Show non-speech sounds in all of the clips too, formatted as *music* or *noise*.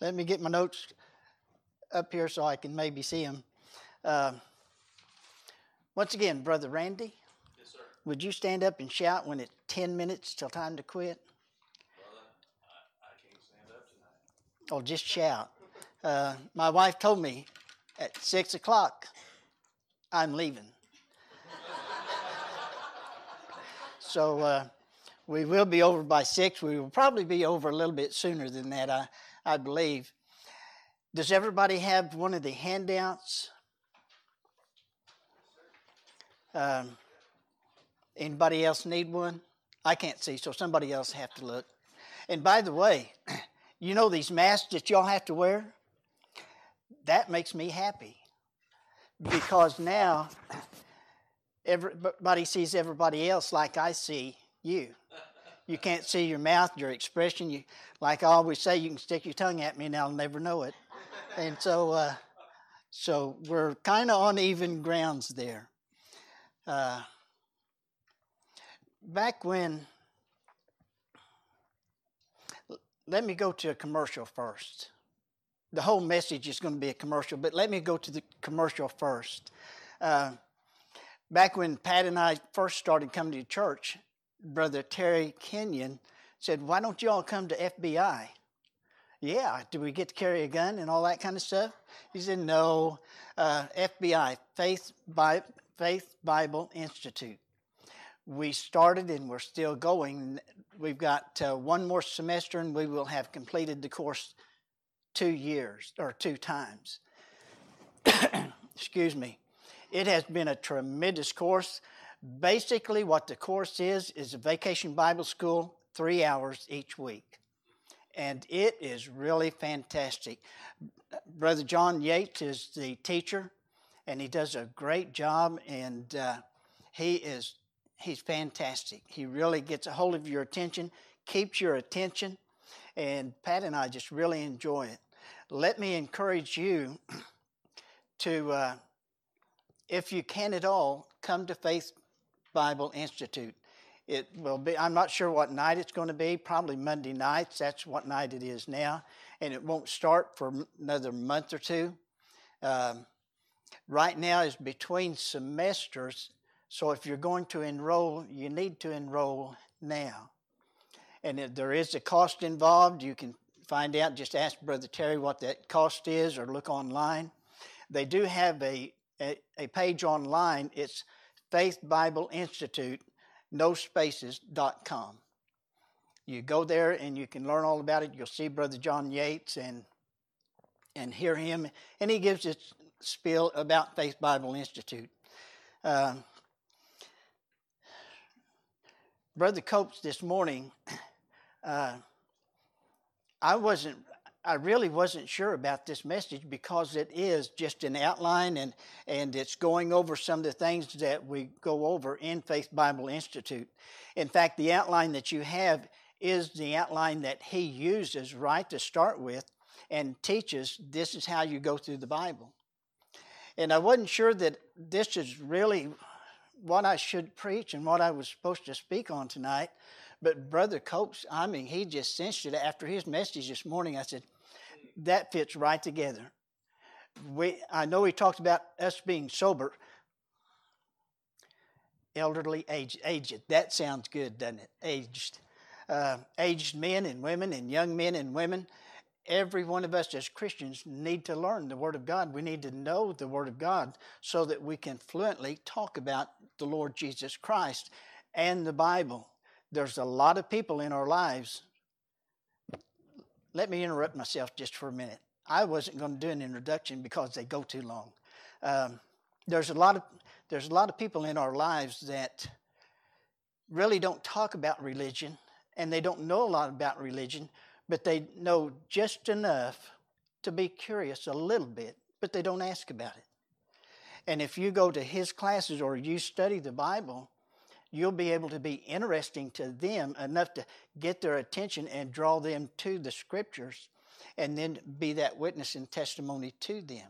let me get my notes up here so I can maybe see them. Uh, once again, Brother Randy. Yes, sir. Would you stand up and shout when it's 10 minutes till time to quit? Brother, I, I can't stand up tonight. Oh, just shout. Uh, my wife told me at 6 o'clock, I'm leaving. *laughs* so uh, we will be over by 6. We will probably be over a little bit sooner than that, I, I believe. Does everybody have one of the handouts? Um, anybody else need one? I can't see, so somebody else have to look. And by the way, *clears throat* you know these masks that y'all have to wear? That makes me happy because now *clears throat* everybody sees everybody else like I see you. You can't see your mouth, your expression. You, like I always say, you can stick your tongue at me and I'll never know it. And so, uh, so we're kind of on even grounds there. Uh, back when, let me go to a commercial first. The whole message is going to be a commercial, but let me go to the commercial first. Uh, back when Pat and I first started coming to church, Brother Terry Kenyon said, Why don't you all come to FBI? Yeah, do we get to carry a gun and all that kind of stuff? He said, No, uh, FBI, Faith, Bi- Faith Bible Institute. We started and we're still going. We've got uh, one more semester and we will have completed the course two years or two times. *coughs* Excuse me. It has been a tremendous course. Basically, what the course is, is a vacation Bible school, three hours each week. And it is really fantastic. Brother John Yates is the teacher, and he does a great job, and uh, he is he's fantastic. He really gets a hold of your attention, keeps your attention, and Pat and I just really enjoy it. Let me encourage you *clears throat* to, uh, if you can at all, come to Faith Bible Institute. It will be, I'm not sure what night it's going to be, probably Monday nights. That's what night it is now. And it won't start for another month or two. Um, right now is between semesters. So if you're going to enroll, you need to enroll now. And if there is a cost involved, you can find out. Just ask Brother Terry what that cost is or look online. They do have a, a, a page online. It's Faith Bible Institute, no spaces.com. You go there and you can learn all about it. You'll see Brother John Yates and and hear him, and he gives his spiel about Faith Bible Institute. Uh, Brother Copes this morning, uh, I wasn't, I really wasn't sure about this message because it is just an outline and, and it's going over some of the things that we go over in Faith Bible Institute. In fact, the outline that you have is the outline that he uses right to start with and teaches this is how you go through the Bible. And I wasn't sure that this is really what I should preach and what I was supposed to speak on tonight. But Brother Copes, I mean, he just cinched it after his message this morning. I said, that fits right together. We, I know he talked about us being sober, elderly, aged. aged. That sounds good, doesn't it? Aged. Uh, aged men and women and young men and women. Every one of us as Christians need to learn the Word of God. We need to know the Word of God so that we can fluently talk about the Lord Jesus Christ and the Bible. There's a lot of people in our lives. Let me interrupt myself just for a minute. I wasn't going to do an introduction because they go too long. Um, there's a lot of there's a lot of people in our lives that really don't talk about religion and they don't know a lot about religion, but they know just enough to be curious a little bit, but they don't ask about it. And if you go to his classes or you study the Bible, you'll be able to be interesting to them enough to get their attention and draw them to the scriptures and then be that witness and testimony to them.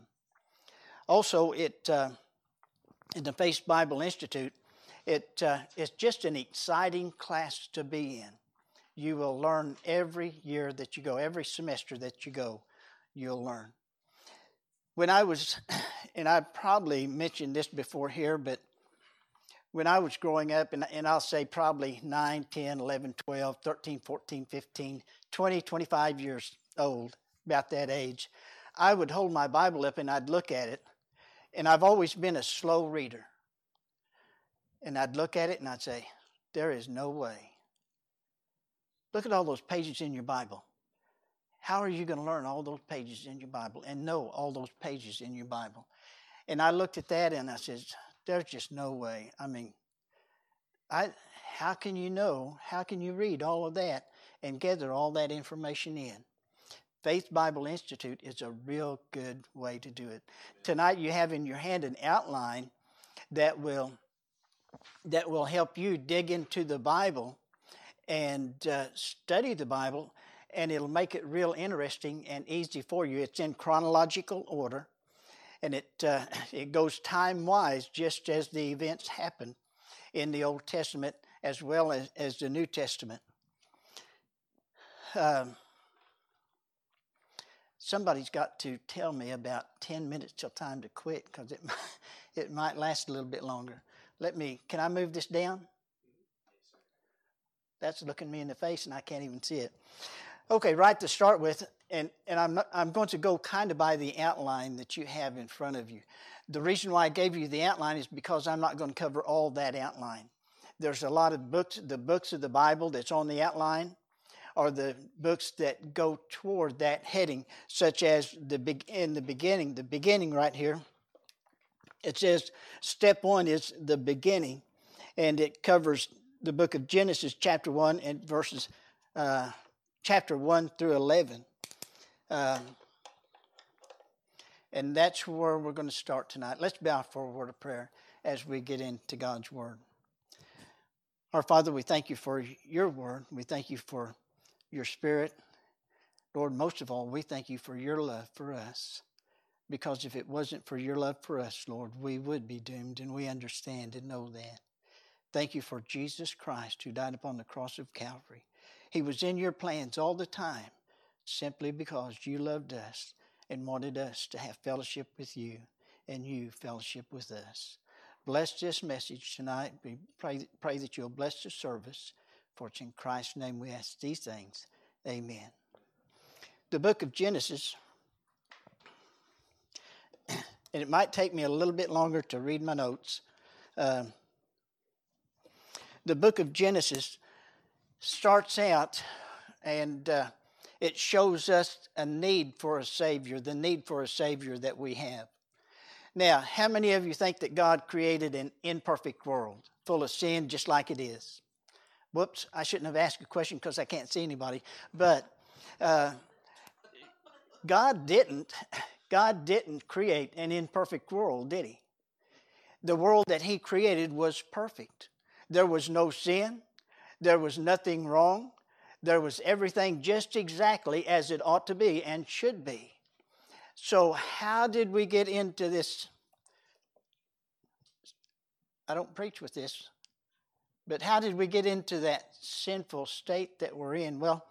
Also, it uh, in the Faith Bible Institute, it, uh, it's just an exciting class to be in. You will learn every year that you go, every semester that you go. you'll learn. When I was, *clears throat* and I probably mentioned this before here, but when I was growing up, and, and I'll say probably 9, 10, 11, 12, 13, 14, 15, 20, 25 years old, about that age, I would hold my Bible up and I'd look at it. And I've always been a slow reader. And I'd look at it and I'd say, There is no way. Look at all those pages in your Bible. How are you going to learn all those pages in your Bible and know all those pages in your Bible? And I looked at that and I said, There's just no way. I mean, I, how can you know? How can you read all of that and gather all that information in? Faith Bible Institute is a real good way to do it. Tonight you have in your hand an outline that will that will help you dig into the Bible and uh, study the Bible, and it'll make it real interesting and easy for you. It's in chronological order, and it uh, *laughs* it goes time wise, just as the events happen in the Old Testament as well as, as the New Testament. Um, somebody's got to tell me about 10 minutes till time to quit because it, *laughs* it might last a little bit longer. Let me, can I move this down? That's looking me in the face and I can't even see it. Okay, right to start with, and, and I'm, not, I'm going to go kind of by the outline that you have in front of you. The reason why I gave you the outline is because I'm not going to cover all that outline. There's a lot of books, the books of the Bible that's on the outline are the books that go toward that heading, such as the in the beginning, the beginning right here. It says step one is the beginning, and it covers the book of Genesis, chapter one, and verses uh, chapter one through eleven. Um, and that's where we're going to start tonight. Let's bow for a word of prayer as we get into God's word. Our Father, we thank you for your word. We thank you for your spirit. Lord, most of all, we thank you for your love for us. Because if it wasn't for your love for us, Lord, we would be doomed, and we understand and know that. Thank you for Jesus Christ who died upon the cross of Calvary. He was in your plans all the time simply because you loved us and wanted us to have fellowship with you and you fellowship with us. Bless this message tonight. We pray, pray that you'll bless the service. For it's in Christ's name we ask these things. Amen. The book of Genesis, *clears throat* and it might take me a little bit longer to read my notes. Um, the book of Genesis starts out and uh, it shows us a need for a Savior, the need for a Savior that we have. Now, how many of you think that God created an imperfect world full of sin just like it is? Whoops, I shouldn't have asked a question because I can't see anybody. But uh, God didn't. God didn't create an imperfect world, did He? The world that He created was perfect. There was no sin. There was nothing wrong. There was everything just exactly as it ought to be and should be. So, how did we get into this? I don't preach with this, but how did we get into that sinful state that we're in? Well,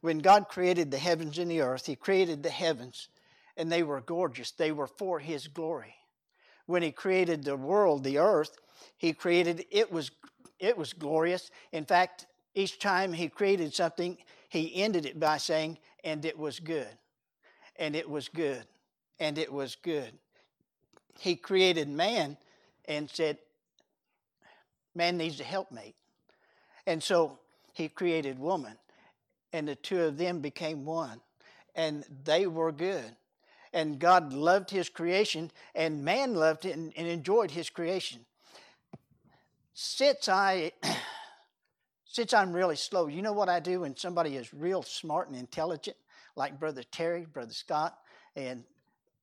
when God created the heavens and the earth, He created the heavens and they were gorgeous. They were for His glory. When He created the world, the earth, He created it was it was glorious. In fact, each time He created something, He ended it by saying, "And it was good." And it was good. And it was good. He created man and said, Man needs a helpmate. And so he created woman, and the two of them became one, and they were good. And God loved his creation, and man loved and, and enjoyed his creation. Since I since I'm really slow, you know what I do when somebody is real smart and intelligent, like Brother Terry, Brother Scott, and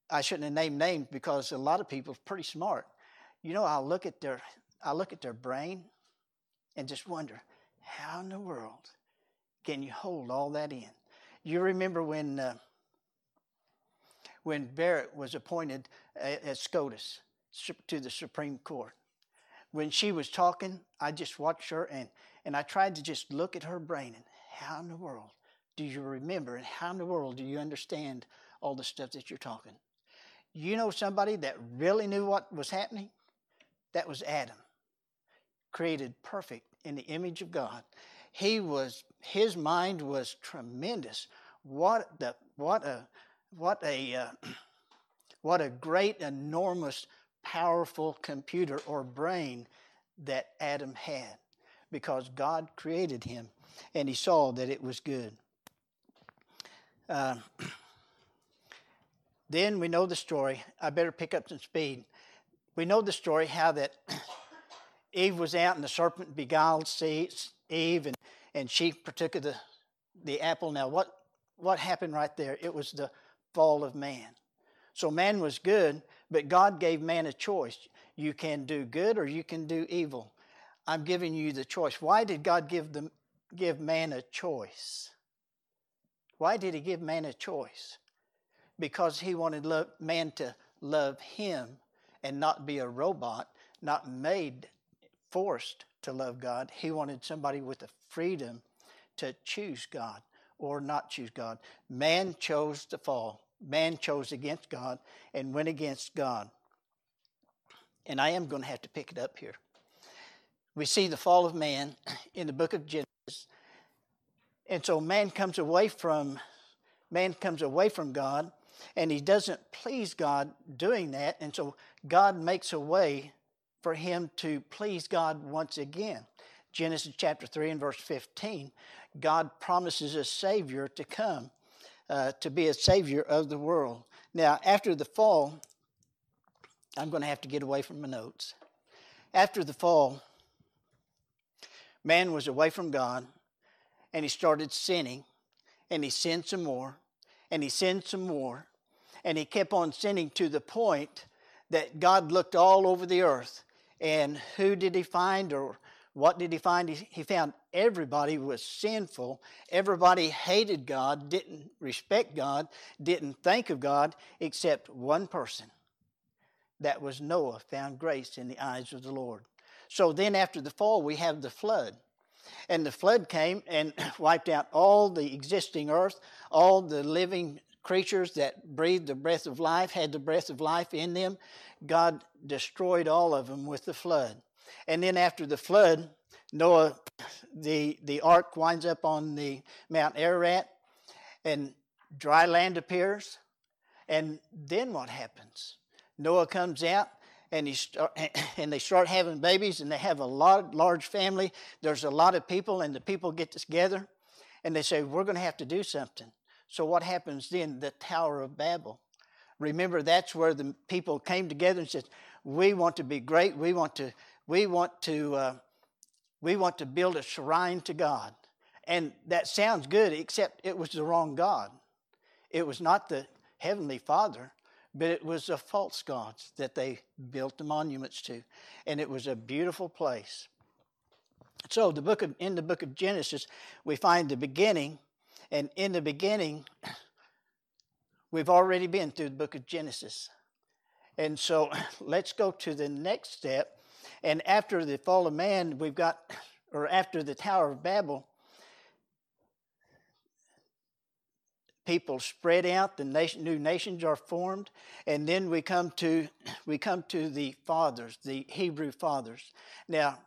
I shouldn't have named names because a lot of people are pretty smart. You know, I'll look at their I look at their brain and just wonder, how in the world can you hold all that in? You remember when uh, when Barrett was appointed as SCOTUS to the Supreme Court. When she was talking, I just watched her and, and I tried to just look at her brain and how in the world do you remember and how in the world do you understand all the stuff that you're talking. You know somebody that really knew what was happening? That was Adam, created perfect in the image of God. He was his mind was tremendous. What the what a what a uh, *clears throat* what a great enormous powerful computer or brain that Adam had because God created him and he saw that it was good. Uh, then we know the story. I better pick up some speed. We know the story how that *coughs* Eve was out and the serpent beguiled Eve and, and she partook of the, the apple. Now, what, what happened right there? It was the fall of man. So man was good, but God gave man a choice. You can do good or you can do evil. I'm giving you the choice. Why did God give, them, give man a choice? Why did he give man a choice? Because he wanted love, man to love him and not be a robot, not made, forced to love God. He wanted somebody with the freedom to choose God or not choose God. Man chose to fall. Man chose against God and went against God. And I am going to have to pick it up here. We see the fall of man *clears throat* in the book of Genesis. And so man comes away from man comes away from God and he doesn't please God doing that. And so God makes a way for him to please God once again. Genesis chapter 3 and verse 15, God promises a Savior to come, uh, to be a Savior of the world. Now, after the fall, I'm going to have to get away from my notes. After the fall, man was away from God and he started sinning and he sinned some more and he sinned some more and he kept on sinning to the point that God looked all over the earth and who did he find or what did he find? He found everybody was sinful. Everybody hated God, didn't respect God, didn't think of God, except one person. That was Noah, found grace in the eyes of the Lord. So then, after the fall, we have the flood. And the flood came and *coughs* wiped out all the existing earth, all the living creatures that breathed the breath of life, had the breath of life in them. God destroyed all of them with the flood. And then after the flood, Noah, *coughs* the, the ark winds up on the Mount Ararat, and dry land appears. And then what happens? Noah comes out and, start, *clears throat* and they start having babies and they have a lot, large family. There's a lot of people, and the people get together and they say, We're going to have to do something. So, what happens then? The Tower of Babel. Remember, that's where the people came together and said, We want to be great. We want to, we want to, uh, we want to build a shrine to God. And that sounds good, except it was the wrong God. It was not the Heavenly Father, but it was the false gods that they built the monuments to. And it was a beautiful place. So the book of, in the book of Genesis, we find the beginning, and in the beginning, *clears throat* we've already been through the book of Genesis. And so *clears throat* let's go to the next step. And after the fall of man, we've got, *clears throat* or after the Tower of Babel, people spread out the nation, new nations are formed and then we come to *clears throat* we come to the fathers the hebrew fathers. Now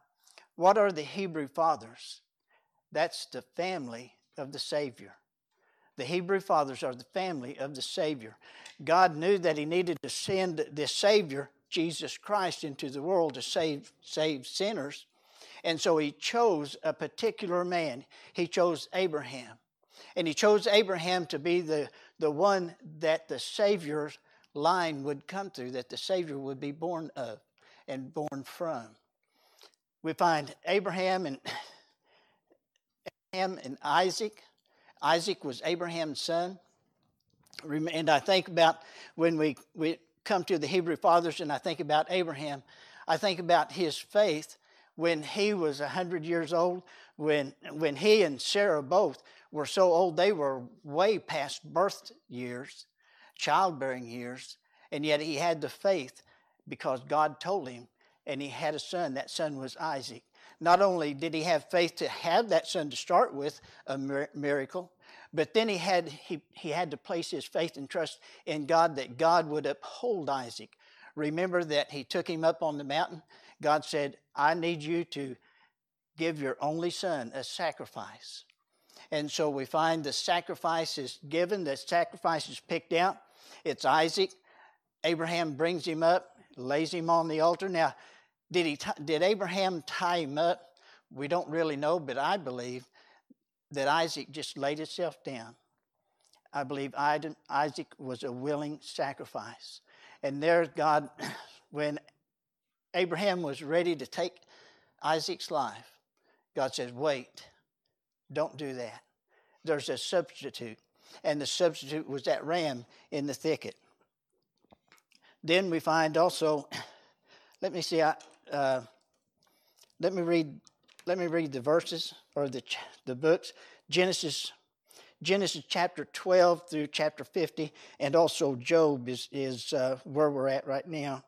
what are the hebrew fathers? That's the family of the savior. The hebrew fathers are the family of the savior. God knew that he needed to send the savior jesus christ into the world to save save sinners and so he chose a particular man. He chose abraham and he chose Abraham to be the, the one that the Savior's line would come through, that the Savior would be born of and born from. We find Abraham and *coughs* Abraham and Isaac. Isaac was Abraham's son. And I think about when we, we come to the Hebrew fathers and I think about Abraham, I think about his faith when he was 100 years old, when, when he and Sarah both were so old they were way past birth years, childbearing years, and yet he had the faith because God told him, and he had a son. That son was Isaac. Not only did he have faith to have that son to start with, a miracle, But then he had, he, he had to place his faith and trust in God that God would uphold Isaac. Remember that he took him up on the mountain. God said, I need you to give your only son a sacrifice. And so we find the sacrifice is given, the sacrifice is picked out. It's Isaac. Abraham brings him up, lays him on the altar. Now, did, he t- did Abraham tie him up? We don't really know, but I believe that Isaac just laid himself down. I believe Isaac was a willing sacrifice. And there, God, *clears throat* when Abraham was ready to take Isaac's life, God says, Wait, don't do that. There's a substitute. And the substitute was that ram in the thicket. Then we find also, *clears throat* let me see, uh, let me read let me read the verses or the, the books Genesis, Genesis chapter 12 through chapter 50, and also Job is, is uh, where we're at right now.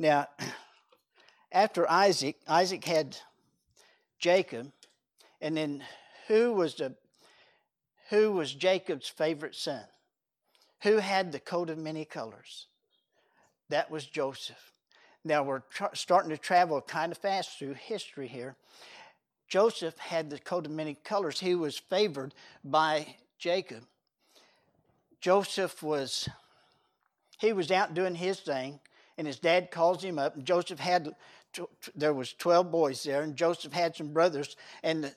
Now, *clears throat* after Isaac, Isaac had Jacob, and then who was the who was Jacob's favorite son? Who had the coat of many colors? That was Joseph. Now we're tra- starting to travel kind of fast through history here. Joseph had the coat of many colors. He was favored by Jacob. Joseph was, he was out doing his thing, and his dad calls him up. And Joseph had, there was 12 boys there, and Joseph had some brothers, and,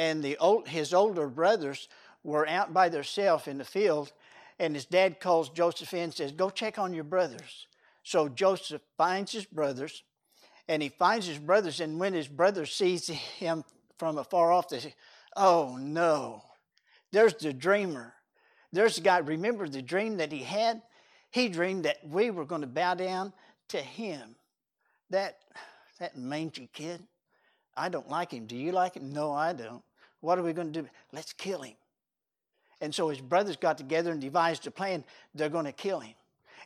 and the old, his older brothers were out by themselves in the field, and his dad calls Joseph in and says, go check on your brothers. So Joseph finds his brothers, and he finds his brothers, and when his brother sees him from afar off, they say, Oh no, there's the dreamer. There's the guy. Remember the dream that he had? He dreamed that we were going to bow down to him. That, that mangy kid. I don't like him. Do you like him? No, I don't. What are we going to do? Let's kill him. And so his brothers got together and devised a plan. They're going to kill him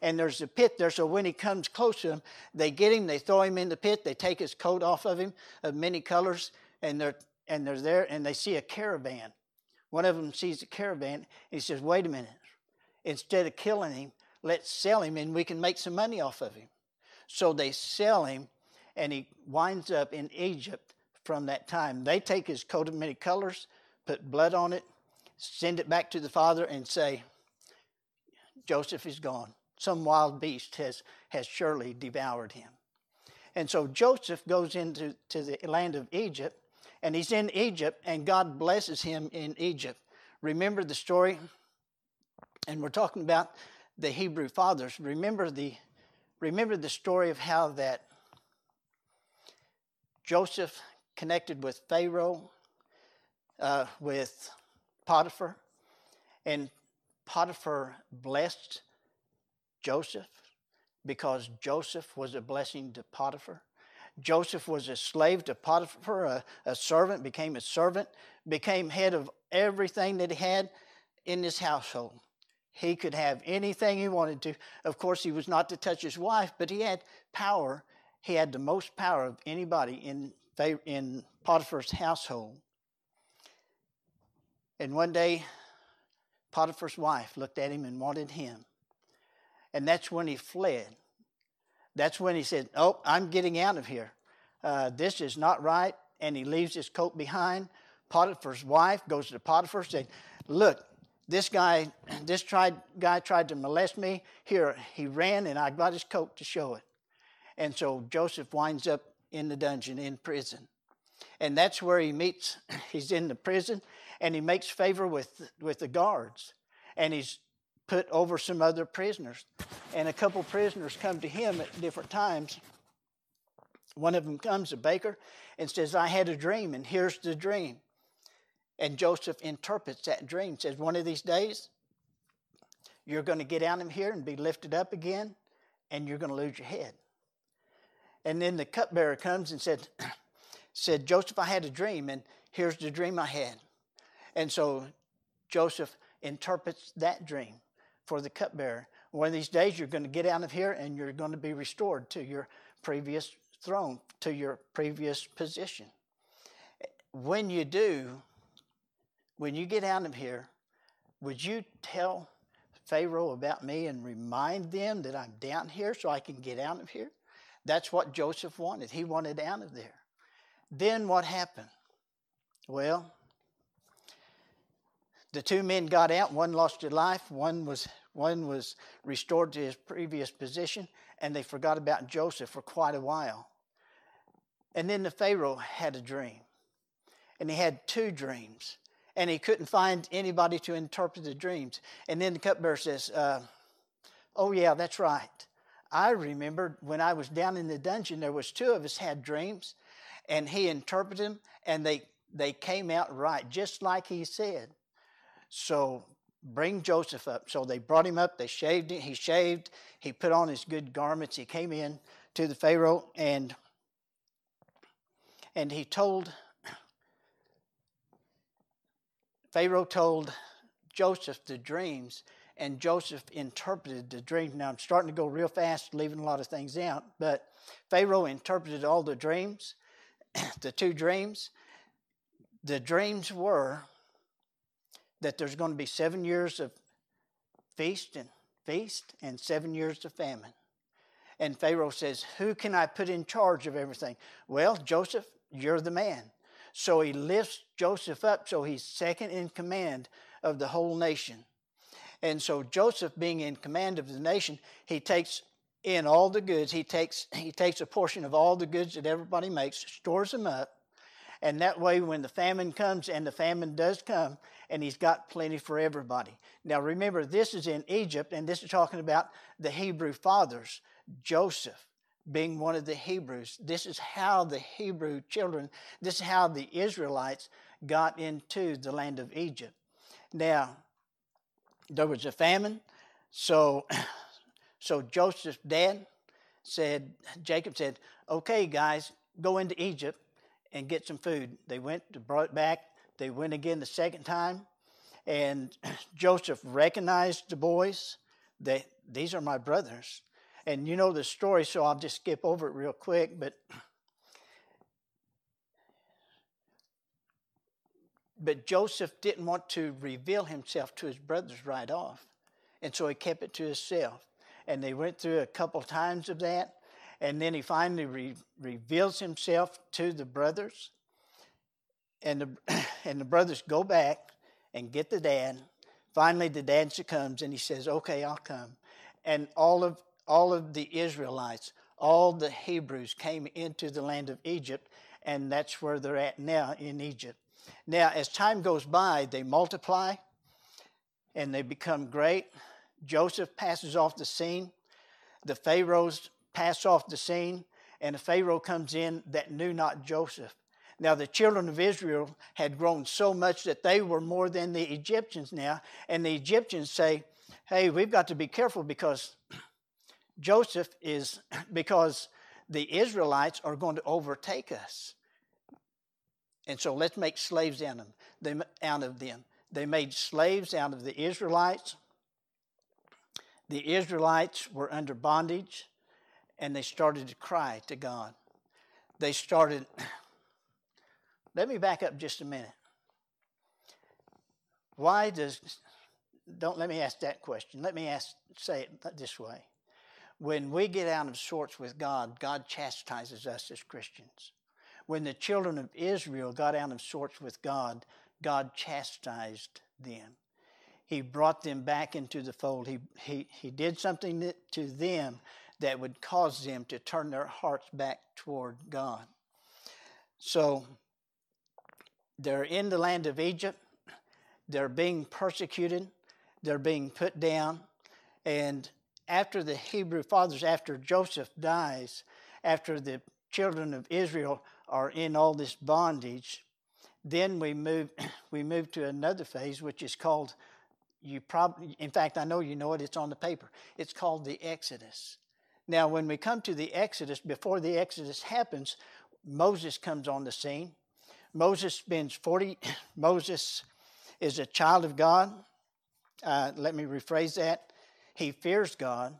and there's a pit there. So when he comes close to them, they get him, they throw him in the pit, they take his coat off of him of many colors, and they're and they're there, and they see a caravan. One of them sees the caravan, and he says, "Wait a minute! Instead of killing him, let's sell him, and we can make some money off of him." So they sell him, and he winds up in Egypt from that time. They take his coat of many colors, put blood on it, send it back to the father, and say, Joseph is gone some wild beast has, has surely devoured him. And so Joseph goes into to the land of Egypt, and he's in Egypt, and God blesses him in Egypt. Remember the story? And we're talking about the Hebrew fathers. Remember the, remember the story of how that Joseph connected with Pharaoh, uh, with Potiphar, and Potiphar blessed Joseph because Joseph was a blessing to Potiphar. Joseph was a slave to Potiphar, a, a, servant, became a servant, became head of everything that he had in his household. He could have anything he wanted to. Of course, he was not to touch his wife, but he had power. He had the most power of anybody in, in Potiphar's household. And one day, Potiphar's wife looked at him and wanted him. And that's when he fled. That's when he said, Oh, I'm getting out of here. Uh, this is not right. And he leaves his coat behind. Potiphar's wife goes to Potiphar and said, Look, this guy, *clears throat* this tried, guy tried to molest me. Here, he ran and I got his coat to show it. And so Joseph winds up in the dungeon, in prison. And that's where he meets, *clears throat* he's in the prison and he makes favor with, with the guards. And he's put over some other prisoners. And a couple prisoners come to him at different times. One of them comes, a baker, and says, I had a dream, and here's the dream. And Joseph interprets that dream, says, One of these days, you're going to get out of here and be lifted up again, and you're going to lose your head. And then the cupbearer comes and said, *clears throat* said, Joseph, I had a dream, and here's the dream I had. And so Joseph interprets that dream for the cupbearer. One of these days, you're going to get out of here and you're going to be restored to your previous throne, to your previous position. When you do, when you get out of here, Would you tell Pharaoh about me and remind them that I'm down here so I can get out of here? That's what Joseph wanted. He wanted out of there. Then what happened? Well, the two men got out. One lost his life. One was one was restored to his previous position, and they forgot about Joseph for quite a while. And then the Pharaoh had a dream, and he had two dreams, and he couldn't find anybody to interpret the dreams. And then the cupbearer says, uh, "Oh yeah, that's right. I remember when I was down in the dungeon, there was two of us had dreams, and he interpreted them, and they they came out right, just like he said. So bring Joseph up. So they brought him up. They shaved him. He shaved. He put on his good garments. He came in to the Pharaoh and and he told Pharaoh told Joseph the dreams, and Joseph interpreted the dreams. Now I'm starting to go real fast, leaving a lot of things out, but Pharaoh interpreted all the dreams, *clears throat* the two dreams. The dreams were that there's going to be seven years of feast and feast and seven years of famine. And Pharaoh says, Who can I put in charge of everything? Well, Joseph, you're the man. So he lifts Joseph up so he's second in command of the whole nation. And so Joseph, being in command of the nation, he takes in all the goods. He takes he takes a portion of all the goods that everybody makes, stores them up, and that way, when the famine comes, and the famine does come, and he's got plenty for everybody. Now, remember, this is in Egypt, and this is talking about the Hebrew fathers, Joseph being one of the Hebrews. This is how the Hebrew children, this is how the Israelites got into the land of Egypt. Now, there was a famine, so, *clears throat* so Joseph's dad said, Jacob said, okay, guys, go into Egypt and get some food. They went, to, brought back. They went again the second time, and *clears throat* Joseph recognized the boys. They, these are my brothers. And you know the story, so I'll just skip over it real quick. But but Joseph didn't want to reveal himself to his brothers right off, and so he kept it to himself. And they went through a couple times of that, and then he finally re- reveals himself to the brothers. And the, *clears throat* and the brothers go back and get the dad. Finally, the dad succumbs and he says, Okay, I'll come. And all of, all of the Israelites, all the Hebrews came into the land of Egypt, and that's where they're at now in Egypt. Now, as time goes by, they multiply and they become great. Joseph passes off the scene. The Pharaohs pass off the scene, and a Pharaoh comes in that knew not Joseph. Now, the children of Israel had grown so much that they were more than the Egyptians now, and the Egyptians say, Hey, we've got to be careful because Joseph is, *clears throat* because the Israelites are going to overtake us. And so let's make slaves out of them. They made slaves out of the Israelites. The Israelites were under bondage and they started to cry to God. They started, *clears throat* let me back up just a minute. Why does, don't let me ask that question. Let me ask, say it this way. When we get out of sorts with God, God chastises us as Christians. When the children of Israel got out of sorts with God, God chastised them. He brought them back into the fold. He, he, he did something to them that would cause them to turn their hearts back toward God. So they're in the land of Egypt, they're being persecuted, they're being put down, and after the Hebrew fathers, after Joseph dies, after the children of Israel are in all this bondage, then we move *clears throat* we move to another phase which is called you probably in fact I know you know it it's on the paper. It's called the Exodus. Now, when we come to the Exodus, before the Exodus happens, Moses comes on the scene. Moses spends 40, *clears throat* Moses is a child of God. Uh, let me rephrase that. He fears God,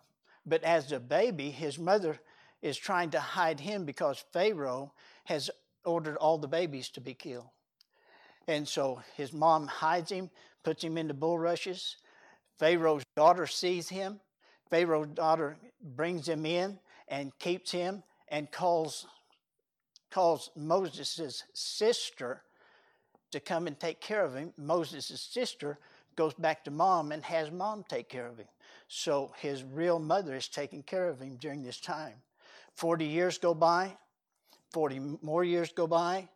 but as a baby, his mother is trying to hide him because Pharaoh has ordered all the babies to be killed. And so his mom hides him, puts him into bulrushes. Pharaoh's daughter sees him. Pharaoh's daughter brings him in and keeps him and calls, calls Moses' sister to come and take care of him. Moses' sister goes back to mom and has mom take care of him. So his real mother is taking care of him during this time. 40 years go by, 40 more years go by,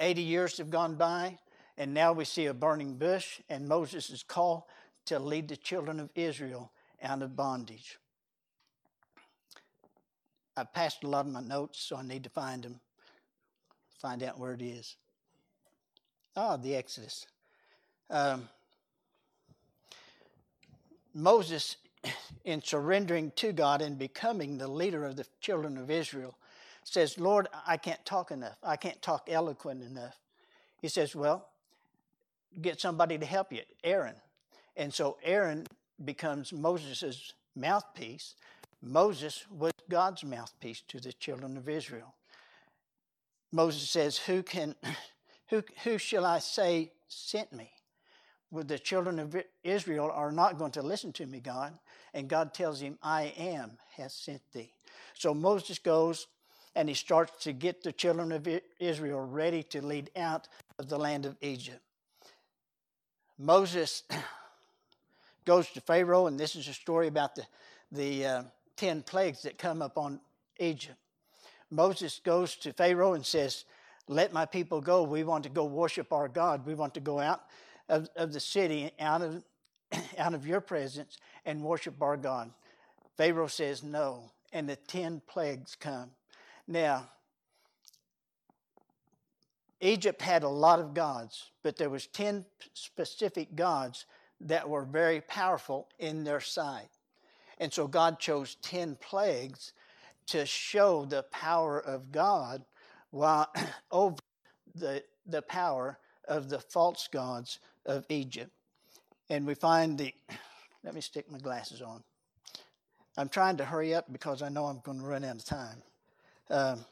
80 years have gone by, and now we see a burning bush, and Moses is called to lead the children of Israel out of bondage. I passed a lot of my notes, so I need to find them, find out where it is. Ah, the Exodus. Um, Moses, *coughs* in surrendering to God and becoming the leader of the children of Israel, says, Lord, I can't talk enough. I can't talk eloquent enough. He says, Well, get somebody to help you, Aaron. And so Aaron becomes Moses' mouthpiece. Moses was God's mouthpiece to the children of Israel. Moses says, Who can *clears throat* who, who shall I say sent me? Well, the children of Israel are not going to listen to me, God. And God tells him, I am has sent thee. So Moses goes and he starts to get the children of Israel ready to lead out of the land of Egypt. Moses *clears throat* goes to Pharaoh, and this is a story about the, the uh, 10 plagues that come upon Egypt. Moses goes to Pharaoh and says, Let my people go. We want to go worship our God. We want to go out of, of the city, out of, *clears throat* out of your presence, and worship our God. Pharaoh says no, and the 10 plagues come. Now, Egypt had a lot of gods, but there was 10 specific gods that were very powerful in their sight. And so God chose 10 plagues to show the power of God while *clears throat* over the, the power of the false gods of Egypt. And we find the, let me stick my glasses on. I'm trying to hurry up because I know I'm going to run out of time. Um,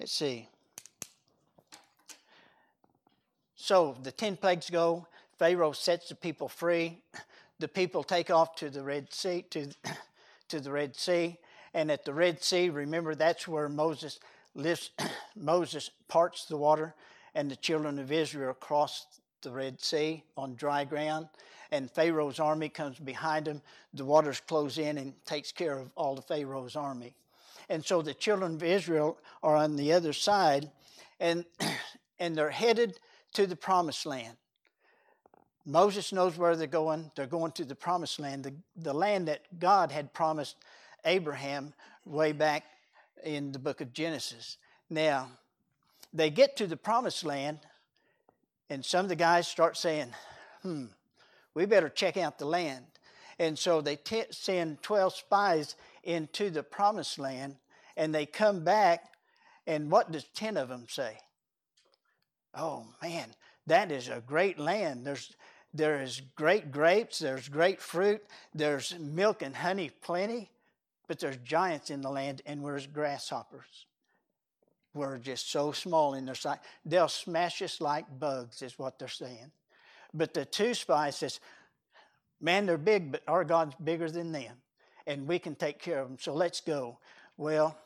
let's see. So the 10 plagues go. Pharaoh sets the people free. The people take off to the Red Sea, to, *coughs* to the Red Sea. And at the Red Sea, remember that's where Moses lifts, *coughs* Moses parts the water, and the children of Israel cross the Red Sea on dry ground. And Pharaoh's army comes behind them. The waters close in and takes care of all the Pharaoh's army. And so the children of Israel are on the other side, and, *clears throat* and they're headed to the promised land. Moses knows where they're going. They're going to the promised land, the, the land that God had promised Abraham way back in the book of Genesis. Now, they get to the promised land, and some of the guys start saying, hmm, we better check out the land. And so they t- send 12 spies into the promised land, and they come back, and what does 10 of them say? Oh man, that is a great land. There's there is great grapes, there's great fruit, there's milk and honey plenty, but there's giants in the land, and we're grasshoppers. We're just so small in their sight. They'll smash us like bugs, is what they're saying. But the two spies says, Man, they're big, but our God's bigger than them, and we can take care of them. So let's go. Well,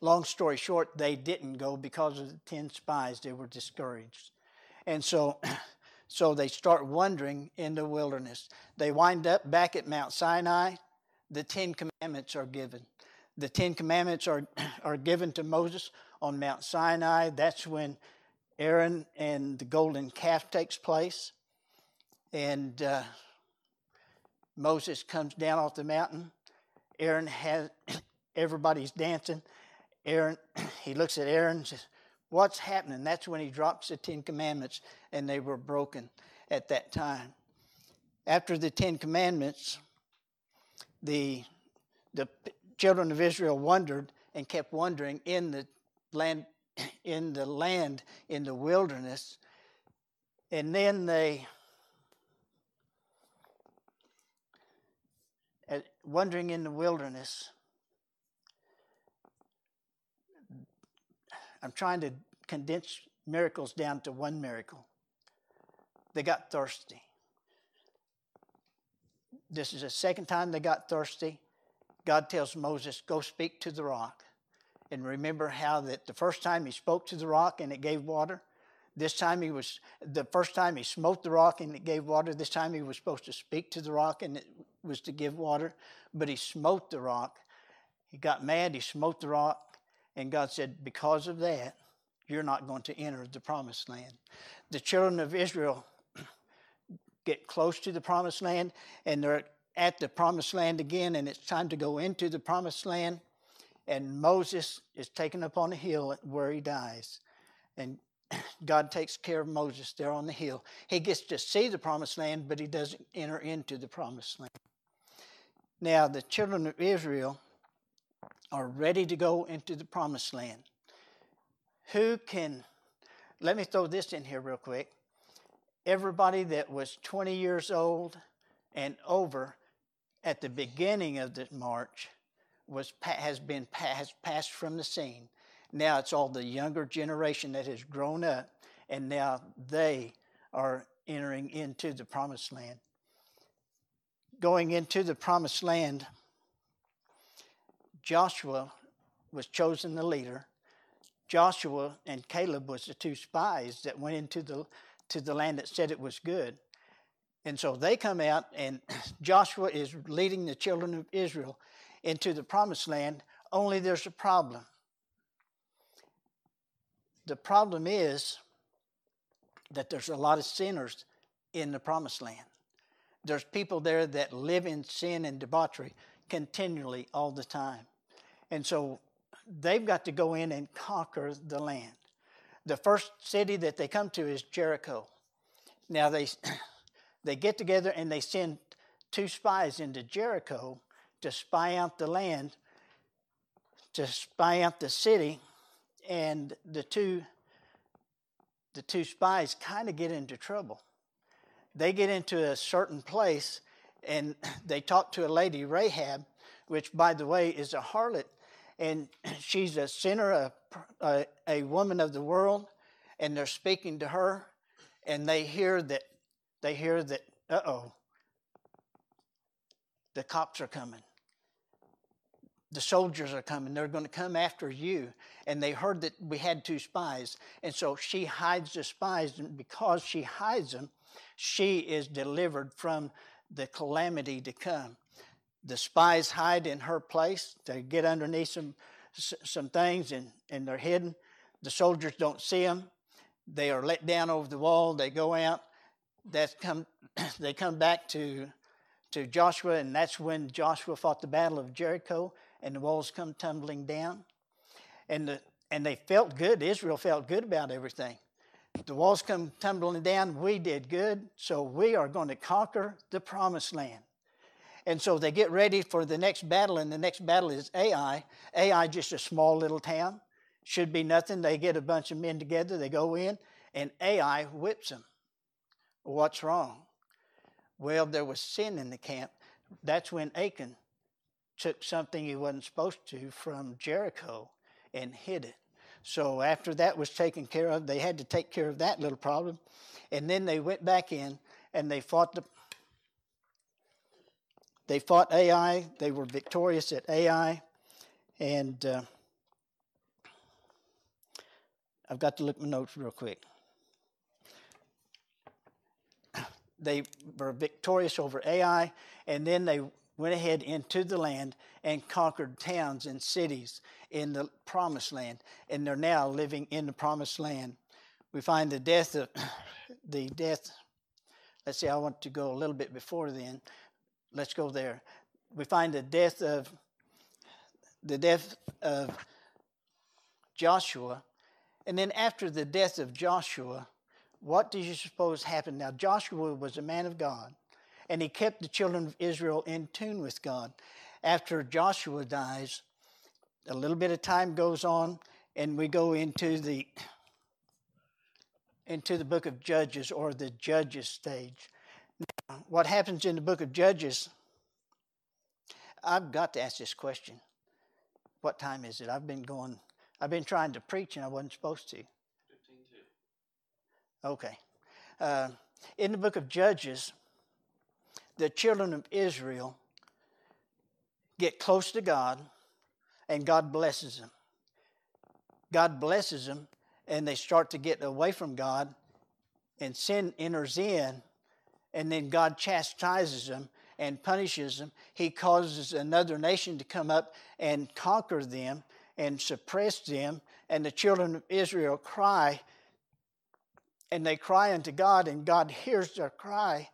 long story short, they didn't go because of the 10 spies. They were discouraged. And so, *clears throat* so they start wandering in the wilderness. They wind up back at Mount Sinai. The Ten Commandments are given. The Ten Commandments are, *clears throat* are given to Moses on Mount Sinai. That's when Aaron and the golden calf takes place. And uh, Moses comes down off the mountain. Aaron has, *clears throat* everybody's dancing. Aaron, *clears throat* he looks at Aaron and says, What's happening? That's when he drops the Ten Commandments, and they were broken at that time. After the Ten Commandments, the, the children of Israel wondered and kept wandering in the land, *clears throat* in the land, in the wilderness, and then they wandering in the wilderness, I'm trying to condense miracles down to one miracle. They got thirsty. This is the second time they got thirsty. God tells Moses, Go speak to the rock. And remember how that the first time he spoke to the rock and it gave water? This time he was, the first time he smote the rock and it gave water. This time he was supposed to speak to the rock and it was to give water. But he smote the rock. He got mad, he smote the rock. And God said, Because of that, you're not going to enter the promised land. The children of Israel *clears throat* get close to the promised land and they're at the promised land again, and it's time to go into the promised land. And Moses is taken up on a hill where he dies. And *clears throat* God takes care of Moses there on the hill. He gets to see the promised land, but he doesn't enter into the promised land. Now, the children of Israel are ready to go into the promised land. Who can, let me throw this in here real quick. Everybody that was 20 years old and over at the beginning of the march was has been has passed from the scene. Now it's all the younger generation that has grown up, and now they are entering into the promised land. Going into the promised land, Joshua was chosen the leader. Joshua and Caleb was the two spies that went into the to the land that said it was good. And so they come out, and *clears throat* Joshua is leading the children of Israel into the promised land, only there's a problem. The problem is that there's a lot of sinners in the promised land. There's people there that live in sin and debauchery continually all the time. And so they've got to go in and conquer the land. The first city that they come to is Jericho. Now they *clears throat* they get together and they send two spies into Jericho to spy out the land, to spy out the city, and the two the two spies kind of get into trouble. They get into a certain place and *clears throat* they talk to a lady, Rahab, which, by the way, is a harlot, and *clears throat* she's a sinner, a, a, a woman of the world, and they're speaking to her, and they hear that they hear that uh oh, the cops are coming. The soldiers are coming. They're going to come after you. And they heard that we had two spies. And so she hides the spies. And because she hides them, she is delivered from the calamity to come. The spies hide in her place. They get underneath some, some things and, and they're hidden. The soldiers don't see them. They are let down over the wall. They go out that come *clears throat* they come back to to Joshua, and that's when Joshua fought the battle of Jericho, and the walls come tumbling down, and the and they felt good. Israel felt good about everything. The walls come tumbling down. We did good, so we are going to conquer the promised land. And so they get ready for the next battle, and the next battle is Ai. Ai, just a small little town, should be nothing. They get a bunch of men together, they go in, and Ai whips them. What's wrong? Well, there was sin in the camp. That's when Achan took something he wasn't supposed to from Jericho and hid it. So after that was taken care of, they had to take care of that little problem. And then they went back in and they fought the they fought Ai. They were victorious at Ai. And uh, I've got to look my notes real quick. They were victorious over Ai, and then they went ahead into the land and conquered towns and cities in the promised land, and they're now living in the promised land. We find the death of *coughs* the death. Let's see, I want to go a little bit before then. Let's go there. We find the death of the death of Joshua, and then after the death of Joshua, what do you suppose happened? Now, Joshua was a man of God, and he kept the children of Israel in tune with God. After Joshua dies, a little bit of time goes on, and we go into the into the book of Judges or the Judges stage. Now, what happens in the book of Judges? I've got to ask this question. What time is it? I've been going, I've been trying to preach and I wasn't supposed to. 15 2. Okay. Uh, in the book of Judges, the children of Israel get close to God and God blesses them. God blesses them and they start to get away from God and sin enters in and then God chastises them and punishes them. He causes another nation to come up and conquer them and suppress them and the children of Israel cry and they cry unto God and God hears their cry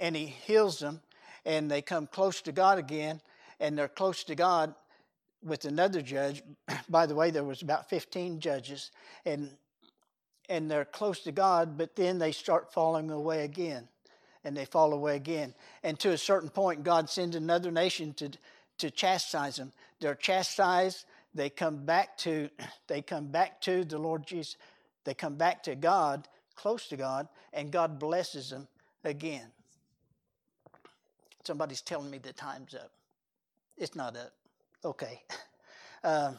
and he heals them and they come close to God again and they're close to God with another judge. *clears throat* By the way, there was about 15 judges, and and they're close to God, but then they start falling away again, and they fall away again. And to a certain point, God sends another nation to to chastise them. They're chastised. They come back to *clears throat* they come back to the Lord Jesus. They come back to God, close to God, and God blesses them again. Somebody's telling me the time's up. It's not up. Okay. *laughs* Um,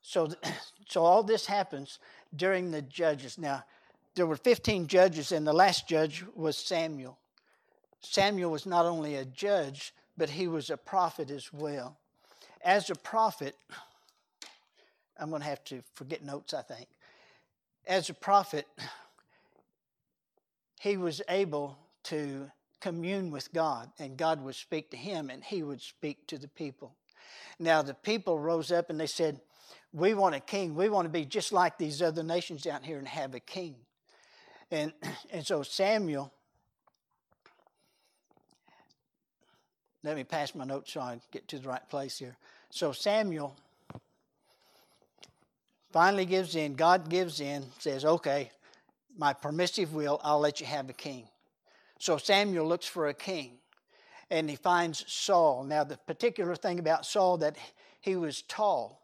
so, *clears throat* so all this happens during the judges. Now, there were 15 judges, and the last judge was Samuel. Samuel was not only a judge, but he was a prophet as well. As a prophet, *clears throat* I'm going to have to forget notes, I think. As a prophet, he was able to commune with God, and God would speak to him, and he would speak to the people. Now, the people rose up and they said, We want a king. We want to be just like these other nations out here and have a king. And, *clears throat* and so Samuel, let me pass my notes so I get to the right place here. So Samuel finally gives in. God gives in, says, Okay, my permissive will, I'll let you have a king. So Samuel looks for a king and he finds Saul. Now, the particular thing about Saul that he was tall.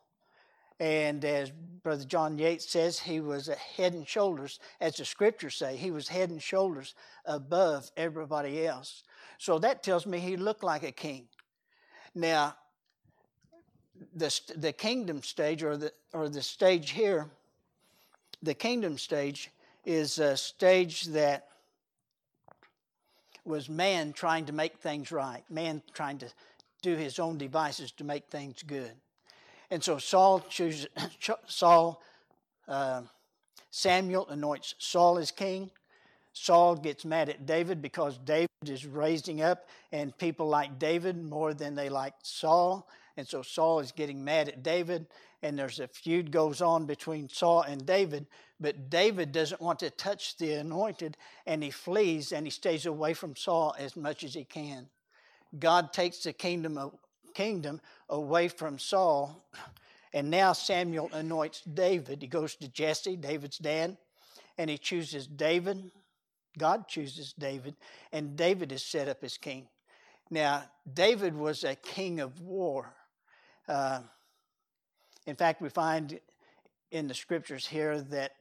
And as Brother John Yates says, he was head and shoulders, as the scriptures say, he was head and shoulders above everybody else. So that tells me he looked like a king. Now, the, the kingdom stage, or the, or the stage here, the kingdom stage is a stage that was man trying to make things right, man trying to do his own devices to make things good. And so Saul chooses *coughs* Saul. Uh, Samuel anoints Saul as king. Saul gets mad at David because David is raising up, and people like David more than they like Saul. And so Saul is getting mad at David, and there's a feud goes on between Saul and David. But David doesn't want to touch the anointed, and he flees and he stays away from Saul as much as he can. God takes the kingdom kingdom away from Saul, and now Samuel anoints David. He goes to Jesse, David's dad, and he chooses David. God chooses David, and David is set up as king. Now, David was a king of war. Uh, in fact, we find in the scriptures here that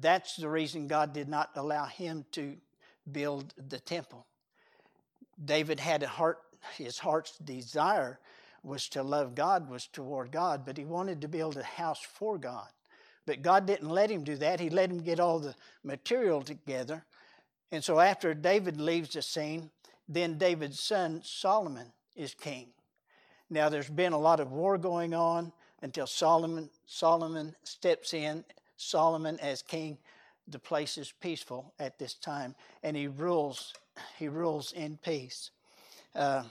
that's the reason God did not allow him to build the temple. David had a heart, his heart's desire was to love God, was toward God, but he wanted to build a house for God. But God didn't let him do that. He let him get all the material together. And so after David leaves the scene, then David's son Solomon is king. Now there's been a lot of war going on until Solomon Solomon steps in, Solomon as king. The place is peaceful at this time, and he rules. He rules in peace. Uh,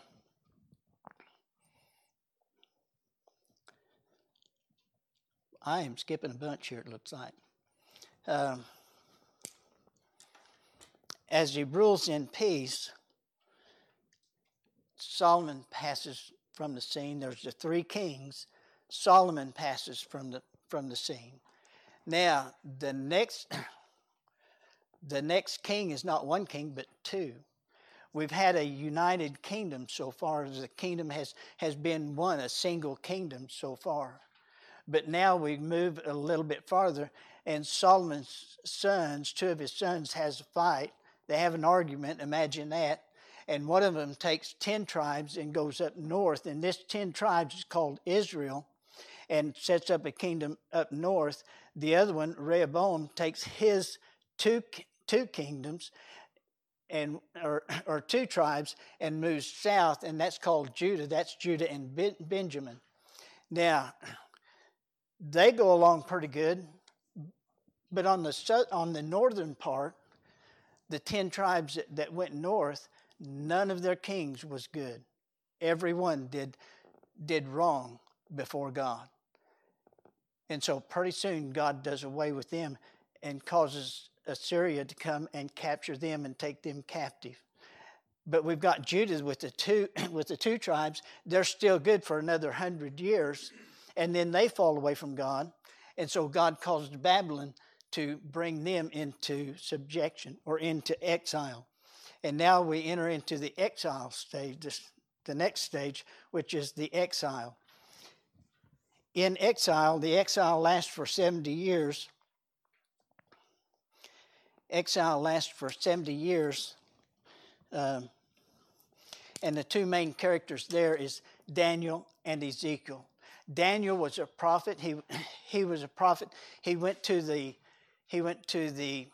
I am skipping a bunch here. It looks like. Um, as he rules in peace, Solomon passes from the scene. There's the three kings. Solomon passes from the from the scene. Now the next *clears throat* the next king is not one king but two. We've had a united kingdom so far as the kingdom has has been one, a single kingdom so far. But now we move a little bit farther, and Solomon's sons, two of his sons, has a fight. They have an argument. Imagine that, and one of them takes 10 tribes and goes up north. And this 10 tribes is called Israel and sets up a kingdom up north. The other one, Rehoboam, takes his two, two kingdoms and or, or two tribes and moves south, and that's called Judah. That's Judah and Benjamin. Now, they go along pretty good, but on the on the northern part, the ten tribes that, that went north, none of their kings was good. Everyone did did wrong before God. And so pretty soon God does away with them and causes Assyria to come and capture them and take them captive. But we've got Judah with the two *clears throat* with the two tribes. They're still good for another hundred years, and then they fall away from God. And so God caused Babylon to bring them into subjection or into exile. And now we enter into the exile stage, this, the next stage, which is the exile. In exile, the exile lasts for 70 years exile lasts for 70 years. Um, and the two main characters there is Daniel and Ezekiel. Daniel was a prophet. He, he was a prophet. He went to the he went to the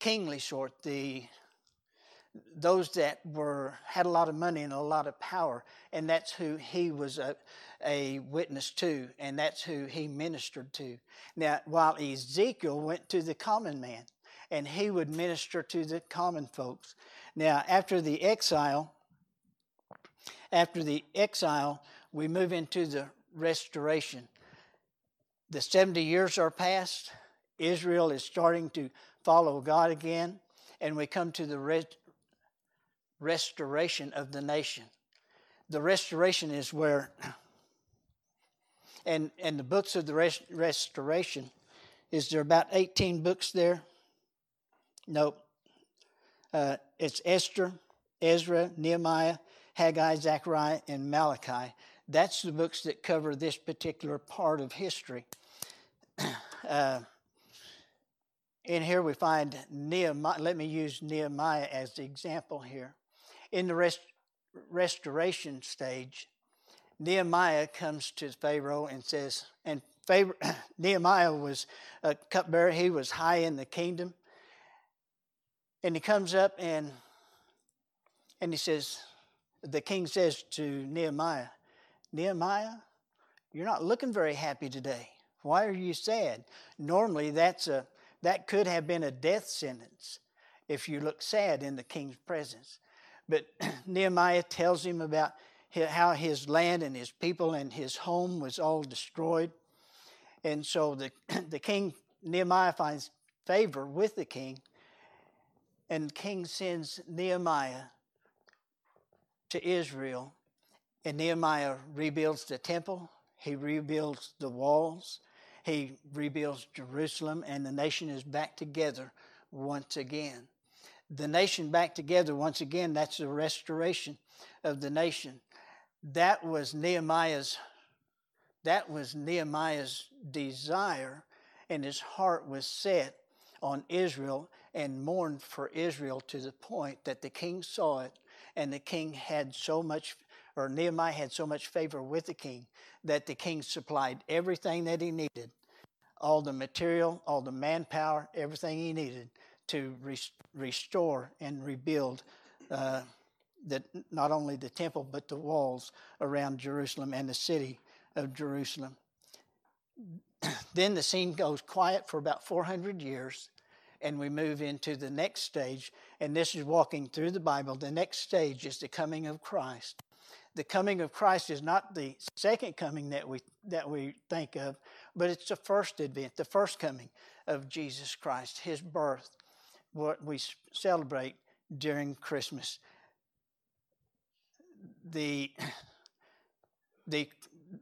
kingly sort, the those that were had a lot of money and a lot of power, and that's who he was a, a witness to, and that's who he ministered to. Now, while Ezekiel went to the common man, and he would minister to the common folks. Now, after the exile, after the exile, we move into the restoration. The 70 years are past. Israel is starting to follow God again, and we come to the restoration of the nation. The restoration is where, and, and the books of the rest, restoration, is there about 18 books there? Nope. Uh, it's Esther, Ezra, Nehemiah, Haggai, Zechariah, and Malachi. That's the books that cover this particular part of history. *clears throat* Uh, in here we find Nehemiah. Let me use Nehemiah as the example here. In the rest, restoration stage, Nehemiah comes to Pharaoh and says, and Pharaoh, *clears throat* Nehemiah was a cupbearer, he was high in the kingdom. And he comes up and and he says, the king says to Nehemiah, Nehemiah, you're not looking very happy today. Why are you sad? Normally that's a that could have been a death sentence if you look sad in the king's presence. But *clears throat* Nehemiah tells him about how his land and his people and his home was all destroyed. And so the, *clears throat* the king, Nehemiah finds favor with the king and king sends Nehemiah to Israel, and Nehemiah rebuilds the temple, he rebuilds the walls, he rebuilds Jerusalem, and the nation is back together once again. The nation back together once again, that's the restoration of the nation. That was Nehemiah's that was Nehemiah's desire, and his heart was set on Israel and mourned for Israel to the point that the king saw it, and the king had so much, or Nehemiah had so much favor with the king that the king supplied everything that he needed all the material, all the manpower, everything he needed to restore and rebuild uh, not only the temple but the walls around Jerusalem and the city of Jerusalem. *clears throat* then the scene goes quiet for about 400 years and we move into the next stage. And this is walking through the Bible. The next stage is the coming of Christ. The coming of Christ is not the second coming that we that we think of, but it's the first event, the first coming of Jesus Christ, his birth, what we celebrate during Christmas. The the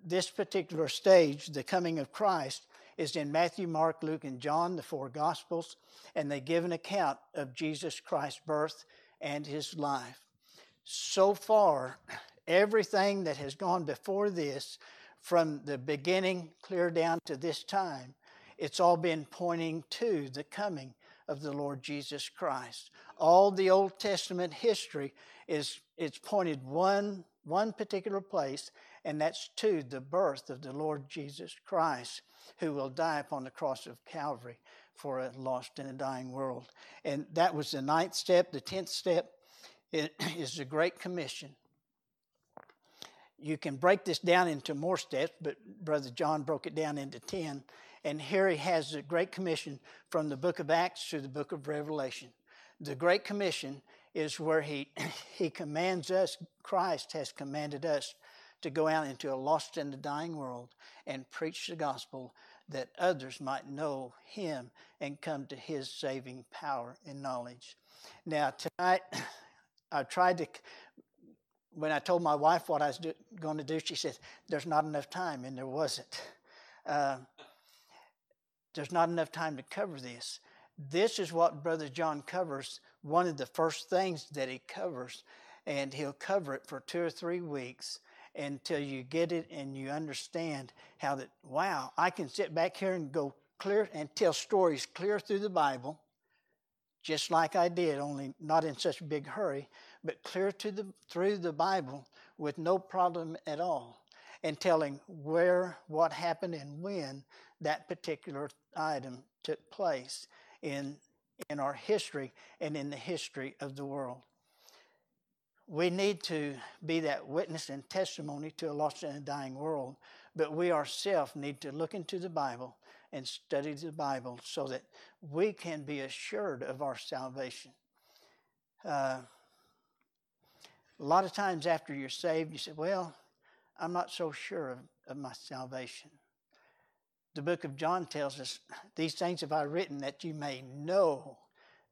this particular stage, the coming of Christ, is in Matthew, Mark, Luke, and John, the four Gospels, and they give an account of Jesus Christ's birth and his life. So far, everything that has gone before this, from the beginning clear down to this time, it's all been pointing to the coming of the Lord Jesus Christ. All the Old Testament history is it's pointed one one particular place, and that's to the birth of the Lord Jesus Christ, who will die upon the cross of Calvary for a lost and a dying world. And that was the ninth step. The tenth step *clears throat* is the Great Commission. You can break this down into more steps, but Brother John broke it down into 10. And here he has the Great Commission from the book of Acts to the book of Revelation. The Great Commission is where he, *clears throat* he commands us, Christ has commanded us to go out into a lost and a dying world and preach the gospel that others might know him and come to his saving power and knowledge. Now, tonight, *clears throat* I tried to, when I told my wife what I was do, going to do, she said, There's not enough time, and there wasn't. Uh, there's not enough time to cover this. This is what Brother John covers, one of the first things that he covers, and he'll cover it for two or three weeks until you get it and you understand how that, wow, I can sit back here and go clear and tell stories clear through the Bible, just like I did, only not in such a big hurry, but clear to the, through the Bible with no problem at all, and telling where, what happened, and when that particular item took place in, in our history and in the history of the world. We need to be that witness and testimony to a lost and a dying world, but we ourselves need to look into the Bible and study the Bible so that we can be assured of our salvation. Uh, a lot of times after you're saved, you say, Well, I'm not so sure of, of my salvation the book of John tells us, These things have I written that you may know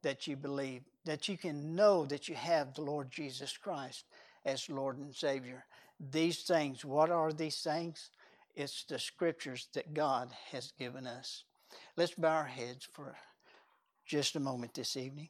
that you believe, that you can know that you have the Lord Jesus Christ as Lord and Savior. These things, what are these things? It's the scriptures that God has given us. Let's bow our heads for just a moment this evening.